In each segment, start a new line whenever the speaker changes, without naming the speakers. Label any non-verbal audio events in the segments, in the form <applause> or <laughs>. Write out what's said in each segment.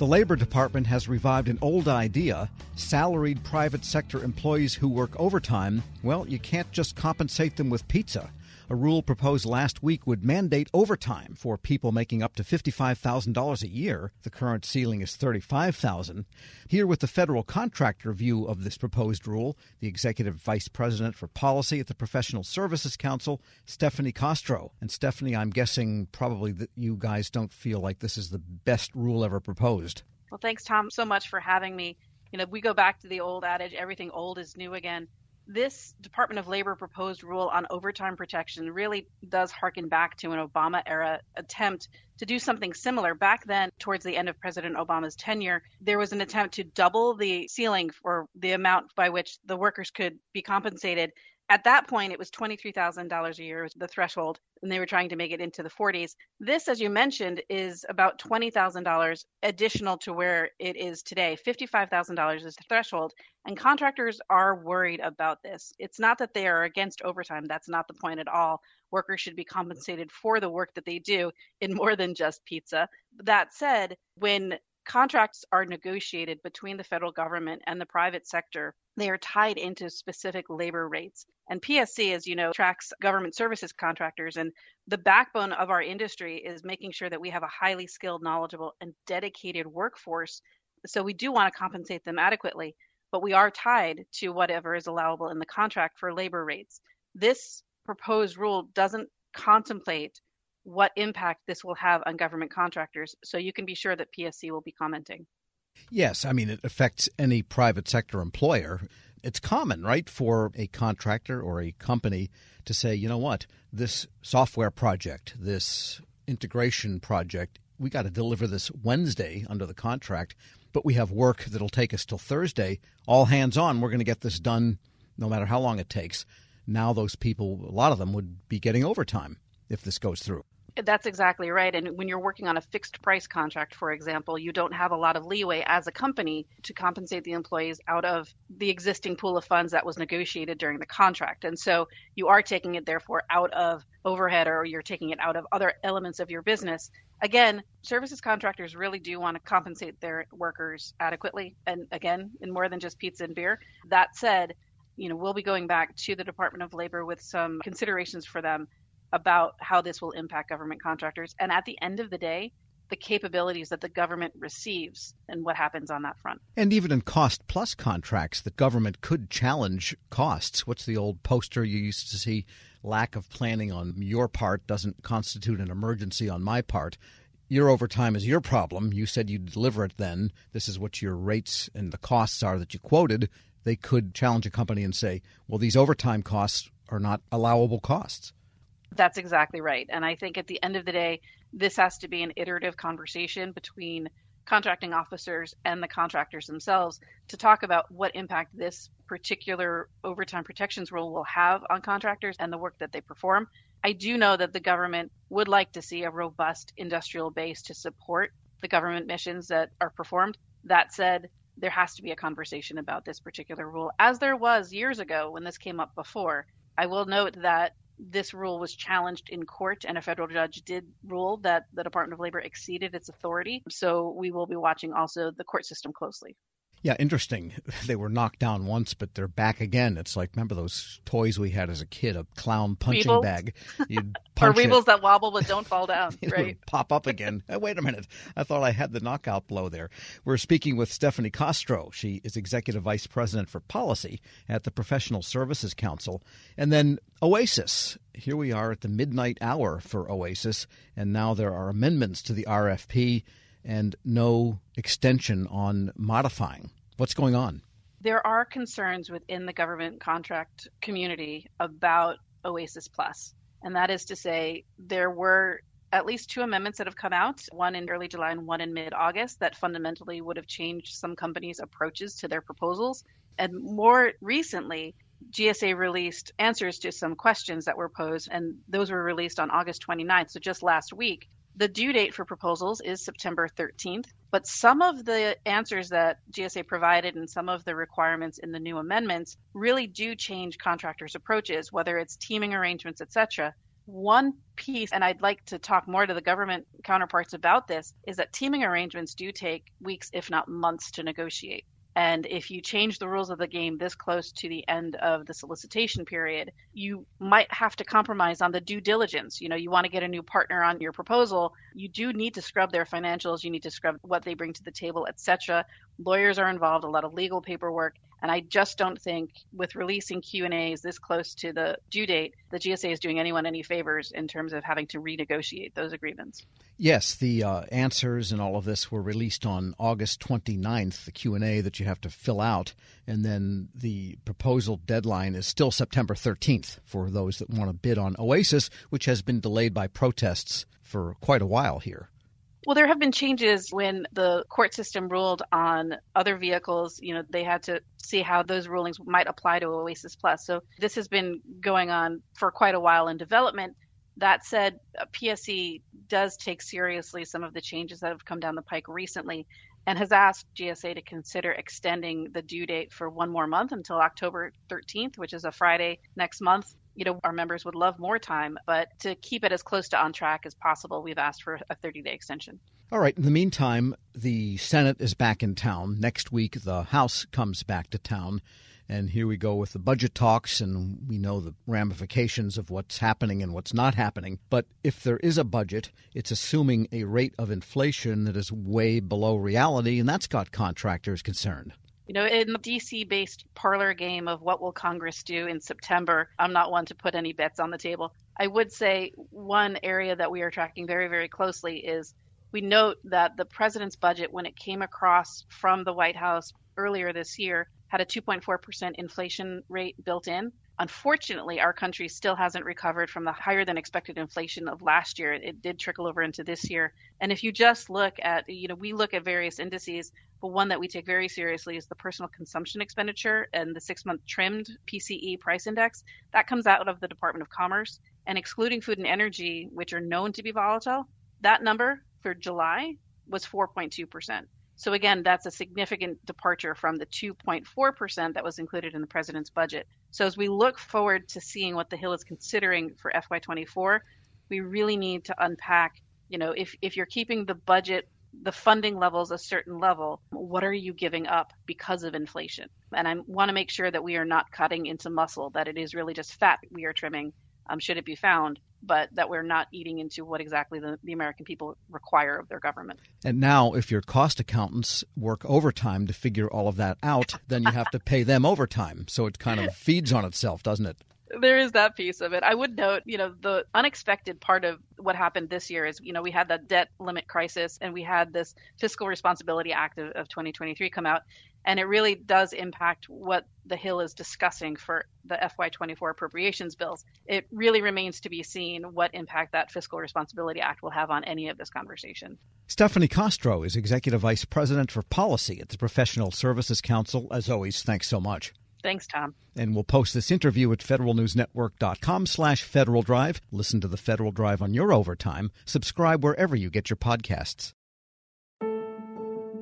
The Labor Department has revived an old idea salaried private sector employees who work overtime, well, you can't just compensate them with pizza. A rule proposed last week would mandate overtime for people making up to $55,000 a year. The current ceiling is $35,000. Here with the federal contractor view of this proposed rule, the executive vice president for policy at the Professional Services Council, Stephanie Kostro. And Stephanie, I'm guessing probably that you guys don't feel like this is the best rule ever proposed.
Well, thanks Tom so much for having me. You know, we go back to the old adage everything old is new again this Department of Labor proposed rule on overtime protection really does harken back to an Obama era attempt to do something similar. Back then, towards the end of President Obama's tenure, there was an attempt to double the ceiling for the amount by which the workers could be compensated at that point, it was $23,000 a year, was the threshold, and they were trying to make it into the 40s. This, as you mentioned, is about $20,000 additional to where it is today. $55,000 is the threshold, and contractors are worried about this. It's not that they are against overtime, that's not the point at all. Workers should be compensated for the work that they do in more than just pizza. That said, when contracts are negotiated between the federal government and the private sector, they are tied into specific labor rates. And PSC, as you know, tracks government services contractors. And the backbone of our industry is making sure that we have a highly skilled, knowledgeable, and dedicated workforce. So we do want to compensate them adequately, but we are tied to whatever is allowable in the contract for labor rates. This proposed rule doesn't contemplate what impact this will have on government contractors. So you can be sure that PSC will be commenting.
Yes, I mean, it affects any private sector employer. It's common, right, for a contractor or a company to say, you know what, this software project, this integration project, we got to deliver this Wednesday under the contract, but we have work that'll take us till Thursday. All hands on, we're going to get this done no matter how long it takes. Now, those people, a lot of them would be getting overtime if this goes through.
That's exactly right. And when you're working on a fixed price contract, for example, you don't have a lot of leeway as a company to compensate the employees out of the existing pool of funds that was negotiated during the contract. And so you are taking it, therefore, out of overhead or you're taking it out of other elements of your business. Again, services contractors really do want to compensate their workers adequately. And again, in more than just pizza and beer. That said, you know, we'll be going back to the Department of Labor with some considerations for them about how this will impact government contractors. And at the end of the day, the capabilities that the government receives and what happens on that front.
And even in cost plus contracts, the government could challenge costs. What's the old poster you used to see? Lack of planning on your part doesn't constitute an emergency on my part. Your overtime is your problem. You said you'd deliver it then. This is what your rates and the costs are that you quoted. They could challenge a company and say, well, these overtime costs are not allowable costs.
That's exactly right. And I think at the end of the day, this has to be an iterative conversation between contracting officers and the contractors themselves to talk about what impact this particular overtime protections rule will have on contractors and the work that they perform. I do know that the government would like to see a robust industrial base to support the government missions that are performed. That said, there has to be a conversation about this particular rule, as there was years ago when this came up before. I will note that this rule was challenged in court, and a federal judge did rule that the Department of Labor exceeded its authority. So we will be watching also the court system closely.
Yeah, interesting. <laughs> They were knocked down once, but they're back again. It's like remember those toys we had as a kid, a clown punching
Weebles?
bag.
You'd <laughs> punch or Weebles it. that wobble but don't fall down. <laughs> right?
pop up again. wait a minute. I thought I had the knockout blow there. We're speaking with Stephanie Kostro. She is executive vice president for policy at the Professional Services Council, and then Oasis. Here we are at the midnight hour for Oasis, and now there are amendments to the RFP and no extension on modifying. What's going on?
There are concerns within the government contract community about Oasis Plus. And that is to say, there were at least two amendments that have come out, one in early July and one in mid August, that fundamentally would have changed some companies' approaches to their proposals. And more recently, GSA released answers to some questions that were posed, and those were released on August 29th, so just last week. The due date for proposals is September 13th, but some of the answers that GSA provided and some of the requirements in the new amendments really do change contractors' approaches, whether it's teaming arrangements, etc., One piece, and I'd like to talk more to the government counterparts about this, is that teaming arrangements do take weeks, if not months, to negotiate. And if you change the rules of the game this close to the end of the solicitation period, you might have to compromise on the due diligence. You know, you want to get a new partner on your proposal, you do need to scrub their financials, you need to scrub what they bring to the table, etc. Lawyers are involved, a lot of legal paperwork, and I just don't think with releasing Q&As this close to the due date, the GSA is doing anyone any favors in terms of having to renegotiate those agreements.
Yes, the uh, answers and all of this were released on August 29th, the Q&A that you have to fill out, and then the proposal deadline is still September 13th for those that want to bid on Oasis, which has been delayed by protests for quite a while here.
Well, there have been changes when the court system ruled on other vehicles. You know, they had to see how those rulings might apply to Oasis Plus. So this has been going on for quite a while in development. That said, uh, PSC does take seriously some of the changes that have come down the pike recently and has asked GSA to consider extending the due date for one more month until October 13th, which is a Friday next month you know, our members would love more time, but to keep it as close to on track as possible, we've asked for a 30 day extension.
All right. In the meantime, the Senate is back in town. Next week, the House comes back to town. And here we go with the budget talks, and we know the ramifications of what's happening and what's not happening. But if there is a budget, it's assuming a rate of inflation that is way below reality, and that's got contractors concerned.
You know, in the DC based parlor game of what will Congress do in September, I'm not one to put any bets on the table. I would say one area that we are tracking very, very closely is we note that the president's budget, when it came across from the White House earlier this year, had a 2.4% inflation rate built in. Unfortunately, our country still hasn't recovered from the higher than expected inflation of last year. It did trickle over into this year. And if you just look at, you know, we look at various indices, but one that we take very seriously is the personal consumption expenditure and the six month trimmed PCE price index. That comes out of the Department of Commerce. And excluding food and energy, which are known to be volatile, that number for July was 4.2%. So again, that's a significant departure from the 2.4% that was included in the president's budget. So as we look forward to seeing what the Hill is considering for FY24, we really need to unpack, you know, if, if you're keeping the budget the funding levels a certain level, what are you giving up because of inflation? And I want to make sure that we are not cutting into muscle, that it is really just fat we are trimming, um, should it be found, but that we're not eating into what exactly the, the American people require of their government.
And now, if your cost accountants work overtime to figure all of that out, then you have to pay them overtime. So it kind of <laughs> feeds on itself, doesn't it?
There is that piece of it. I would note, you know, the unexpected part of what happened this year is, you know, we had the debt limit crisis and we had this Fiscal Responsibility Act of, of 2023 come out. And it really does impact what the Hill is discussing for the FY24 appropriations bills. It really remains to be seen what impact that Fiscal Responsibility Act will have on any of this conversation.
Stephanie Kostro is Executive Vice President for Policy at the Professional Services Council. As always, thanks so much.
Thanks, Tom.
And we'll post this interview at federalnewsnetwork.com slash Federal Drive. Listen to the Federal Drive on your overtime. Subscribe wherever you get your podcasts.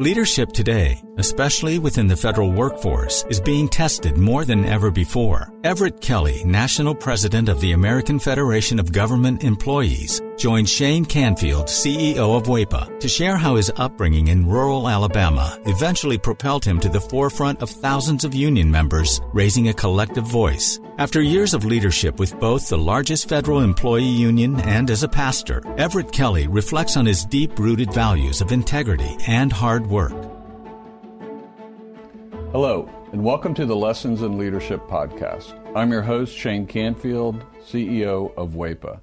Leadership today, especially within the federal workforce, is being tested more than ever before. Everett Kelly, National President of the American Federation of Government Employees, joined Shane Canfield, CEO of WEPA, to share how his upbringing in rural Alabama eventually propelled him to the forefront of thousands of union members, raising a collective voice. After years of leadership with both the largest federal employee union and as a pastor, Everett Kelly reflects on his deep rooted values of integrity and hard work.
Hello, and welcome to the Lessons in Leadership podcast. I'm your host, Shane Canfield, CEO of WEPA.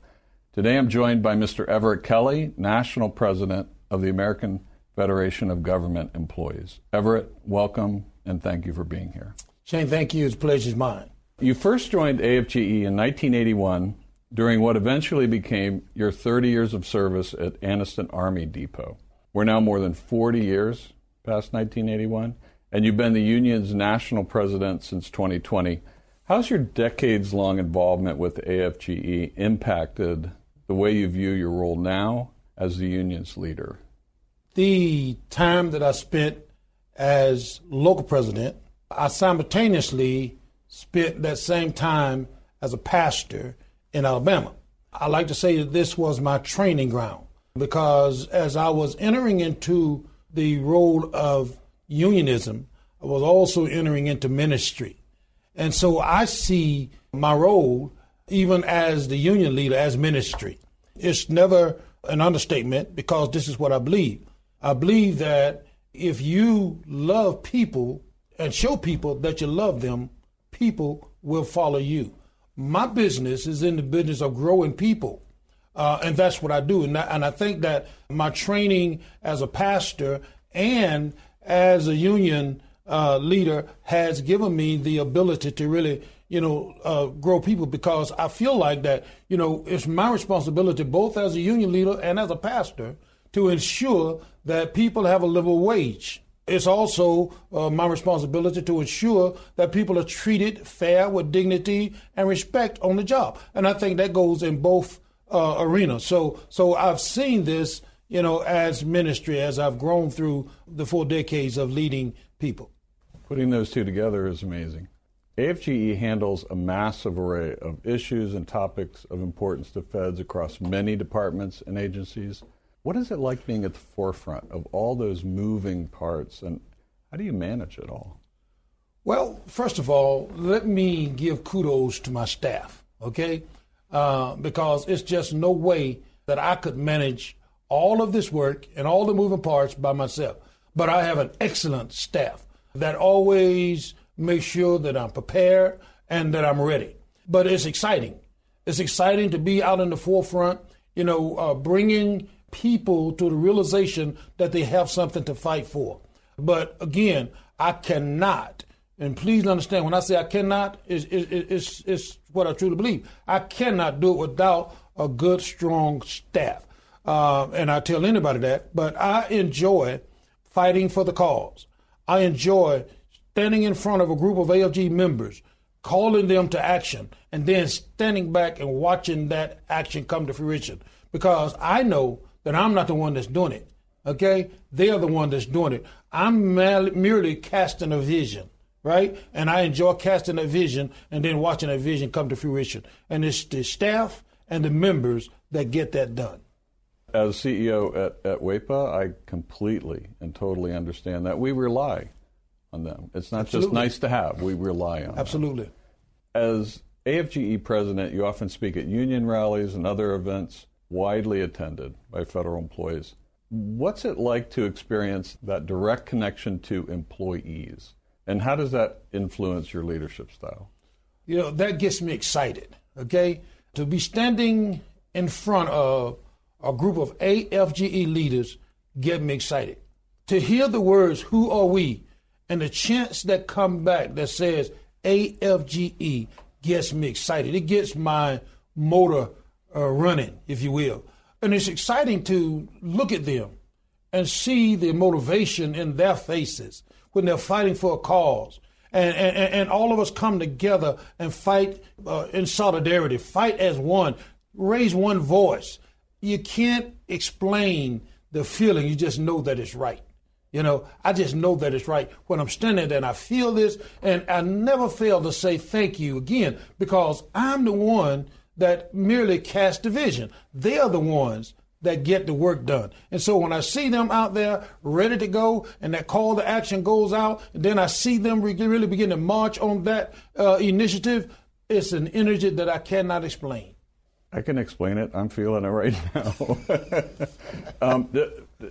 Today I'm joined by Mr. Everett Kelly, National President of the American Federation of Government Employees. Everett, welcome and thank you for being here.
Shane, thank you. It's a pleasure's mine.
You first joined AFGE in 1981 during what eventually became your 30 years of service at Anniston Army Depot. We're now more than 40 years past 1981, and you've been the union's national president since 2020. How's your decades long involvement with AFGE impacted the way you view your role now as the union's leader?
The time that I spent as local president, I simultaneously spent that same time as a pastor in Alabama. I like to say that this was my training ground because as I was entering into the role of unionism, I was also entering into ministry. And so I see my role, even as the union leader, as ministry. It's never an understatement because this is what I believe. I believe that if you love people and show people that you love them, people will follow you. My business is in the business of growing people. Uh, and that's what I do. And, and I think that my training as a pastor and as a union uh, leader has given me the ability to really, you know, uh, grow people because I feel like that, you know, it's my responsibility both as a union leader and as a pastor to ensure that people have a livable wage. It's also uh, my responsibility to ensure that people are treated fair with dignity and respect on the job. And I think that goes in both uh, arenas. So, so I've seen this, you know, as ministry as I've grown through the four decades of leading people.
Putting those two together is amazing. AFGE handles a massive array of issues and topics of importance to feds across many departments and agencies. What is it like being at the forefront of all those moving parts, and how do you manage it all?
Well, first of all, let me give kudos to my staff, okay? Uh, because it's just no way that I could manage all of this work and all the moving parts by myself. But I have an excellent staff that always makes sure that I'm prepared and that I'm ready. But it's exciting. It's exciting to be out in the forefront, you know, uh, bringing people to the realization that they have something to fight for. But again, I cannot, and please understand when I say I cannot, it's, it's, it's what I truly believe. I cannot do it without a good, strong staff. Uh, and I tell anybody that, but I enjoy fighting for the cause. I enjoy standing in front of a group of AFG members, calling them to action, and then standing back and watching that action come to fruition. Because I know that I'm not the one that's doing it. Okay? They're the one that's doing it. I'm merely casting a vision, right? And I enjoy casting a vision and then watching that vision come to fruition. And it's the staff and the members that get that done.
As CEO at, at WEPA, I completely and totally understand that. We rely on them. It's not Absolutely. just nice to have, we rely on
Absolutely.
Them. As AFGE president, you often speak at union rallies and other events widely attended by federal employees. What's it like to experience that direct connection to employees? And how does that influence your leadership style?
You know, that gets me excited, okay? To be standing in front of a group of AFGE leaders get me excited. To hear the words, who are we? And the chants that come back that says AFGE gets me excited. It gets my motor uh, running, if you will. And it's exciting to look at them and see the motivation in their faces when they're fighting for a cause. And, and, and all of us come together and fight uh, in solidarity, fight as one, raise one voice. You can't explain the feeling, you just know that it's right. You know, I just know that it's right when I'm standing there and I feel this, and I never fail to say thank you again because I'm the one that merely cast division. They are the ones that get the work done. And so when I see them out there ready to go and that call to action goes out, and then I see them really begin to march on that uh, initiative, it's an energy that I cannot explain.
I can explain it. I'm feeling it right <laughs> now. um,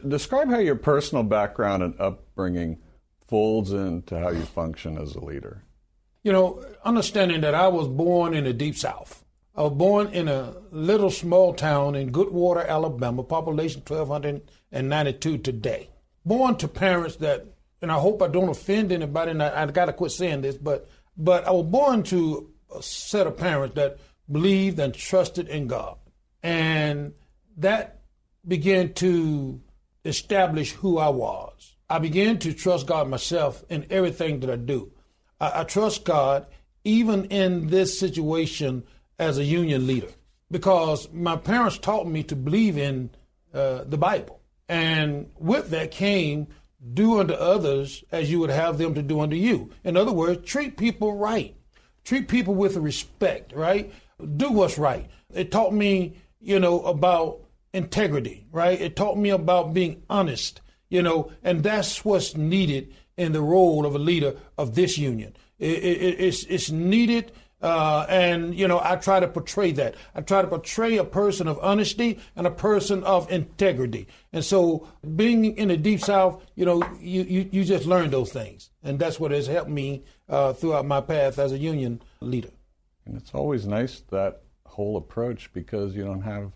describe how your personal background and upbringing folds into how you function as a leader.
You know, understanding that I was born in the deep south. I was born in a little small town in Goodwater, Alabama, population 1,292 today. Born to parents that, and I hope I don't offend anybody, and I, I got to quit saying this, but but I was born to a set of parents that believed and trusted in God, and that began to establish who I was. I began to trust God myself in everything that I do. I, I trust God even in this situation as a union leader because my parents taught me to believe in uh, the Bible. And with that came do unto others as you would have them to do unto you. In other words, treat people right. Treat people with respect, right? Do what's right. It taught me, you know, about integrity, right? It taught me about being honest, you know, and that's what's needed in the role of a leader of this union. It, it, it's, it's needed. Uh, and you know, I try to portray that. I try to portray a person of honesty and a person of integrity. And so, being in the deep south, you know, you you, you just learn those things, and that's what has helped me uh, throughout my path as a union leader.
And it's always nice that whole approach because you don't have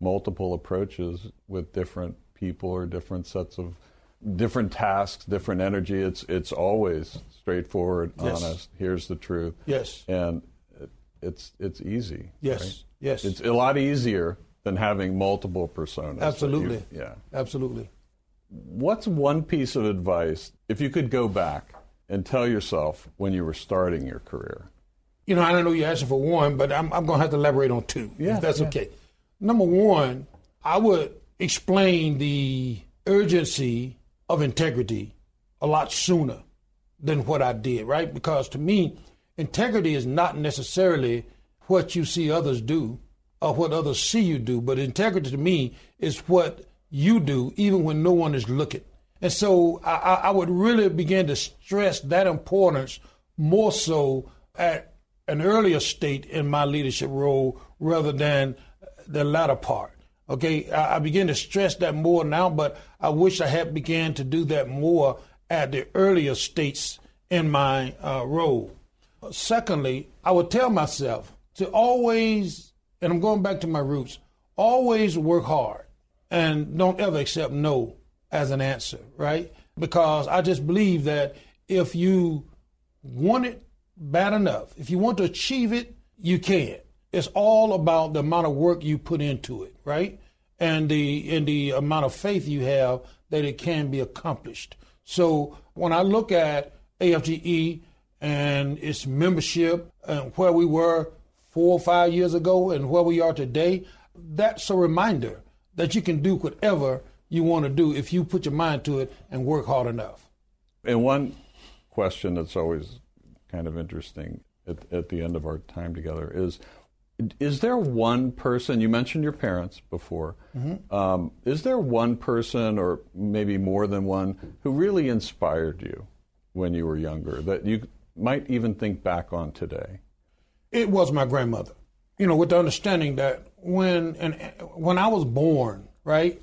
multiple approaches with different people or different sets of different tasks, different energy. It's it's always straightforward, yes. honest. Here's the truth.
Yes.
And it's it's easy.
Yes.
Right?
Yes.
It's a lot easier than having multiple personas.
Absolutely.
Yeah.
Absolutely.
What's one piece of advice if you could go back and tell yourself when you were starting your career?
You know, I don't know you're asking for one, but I'm, I'm going to have to elaborate on two,
yeah,
if that's
yeah.
okay. Number one, I would explain the urgency of integrity a lot sooner than what I did, right? Because to me, integrity is not necessarily what you see others do or what others see you do, but integrity to me is what you do even when no one is looking. And so I, I would really begin to stress that importance more so at an earlier state in my leadership role rather than the latter part. Okay, I, I begin to stress that more now, but I wish I had began to do that more at the earlier states in my uh, role. Secondly, I would tell myself to always, and I'm going back to my roots, always work hard and don't ever accept no as an answer, right? Because I just believe that if you want it bad enough. If you want to achieve it, you can. It's all about the amount of work you put into it, right? And the and the amount of faith you have that it can be accomplished. So when I look at AFGE and its membership and where we were four or five years ago and where we are today, that's a reminder that you can do whatever you want to do if you put your mind to it and work hard enough.
And one question that's always kind of interesting at, at the end of our time together is is there one person you mentioned your parents before mm-hmm. um, is there one person or maybe more than one who really inspired you when you were younger that you might even think back on today?
It was my grandmother you know with the understanding that when and when i was born right?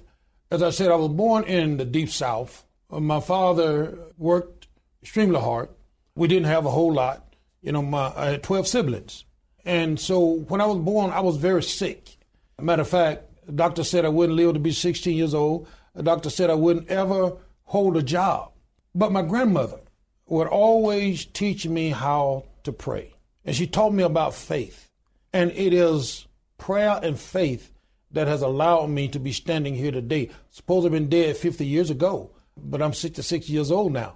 As i said i was born in the deep south. My father worked extremely hard we didn't have a whole lot. You know, my, I had 12 siblings. And so when I was born, I was very sick. Matter of fact, the doctor said I wouldn't live to be 16 years old. The doctor said I wouldn't ever hold a job. But my grandmother would always teach me how to pray. And she taught me about faith. And it is prayer and faith that has allowed me to be standing here today. Suppose I've been dead 50 years ago, but I'm 66 years old now.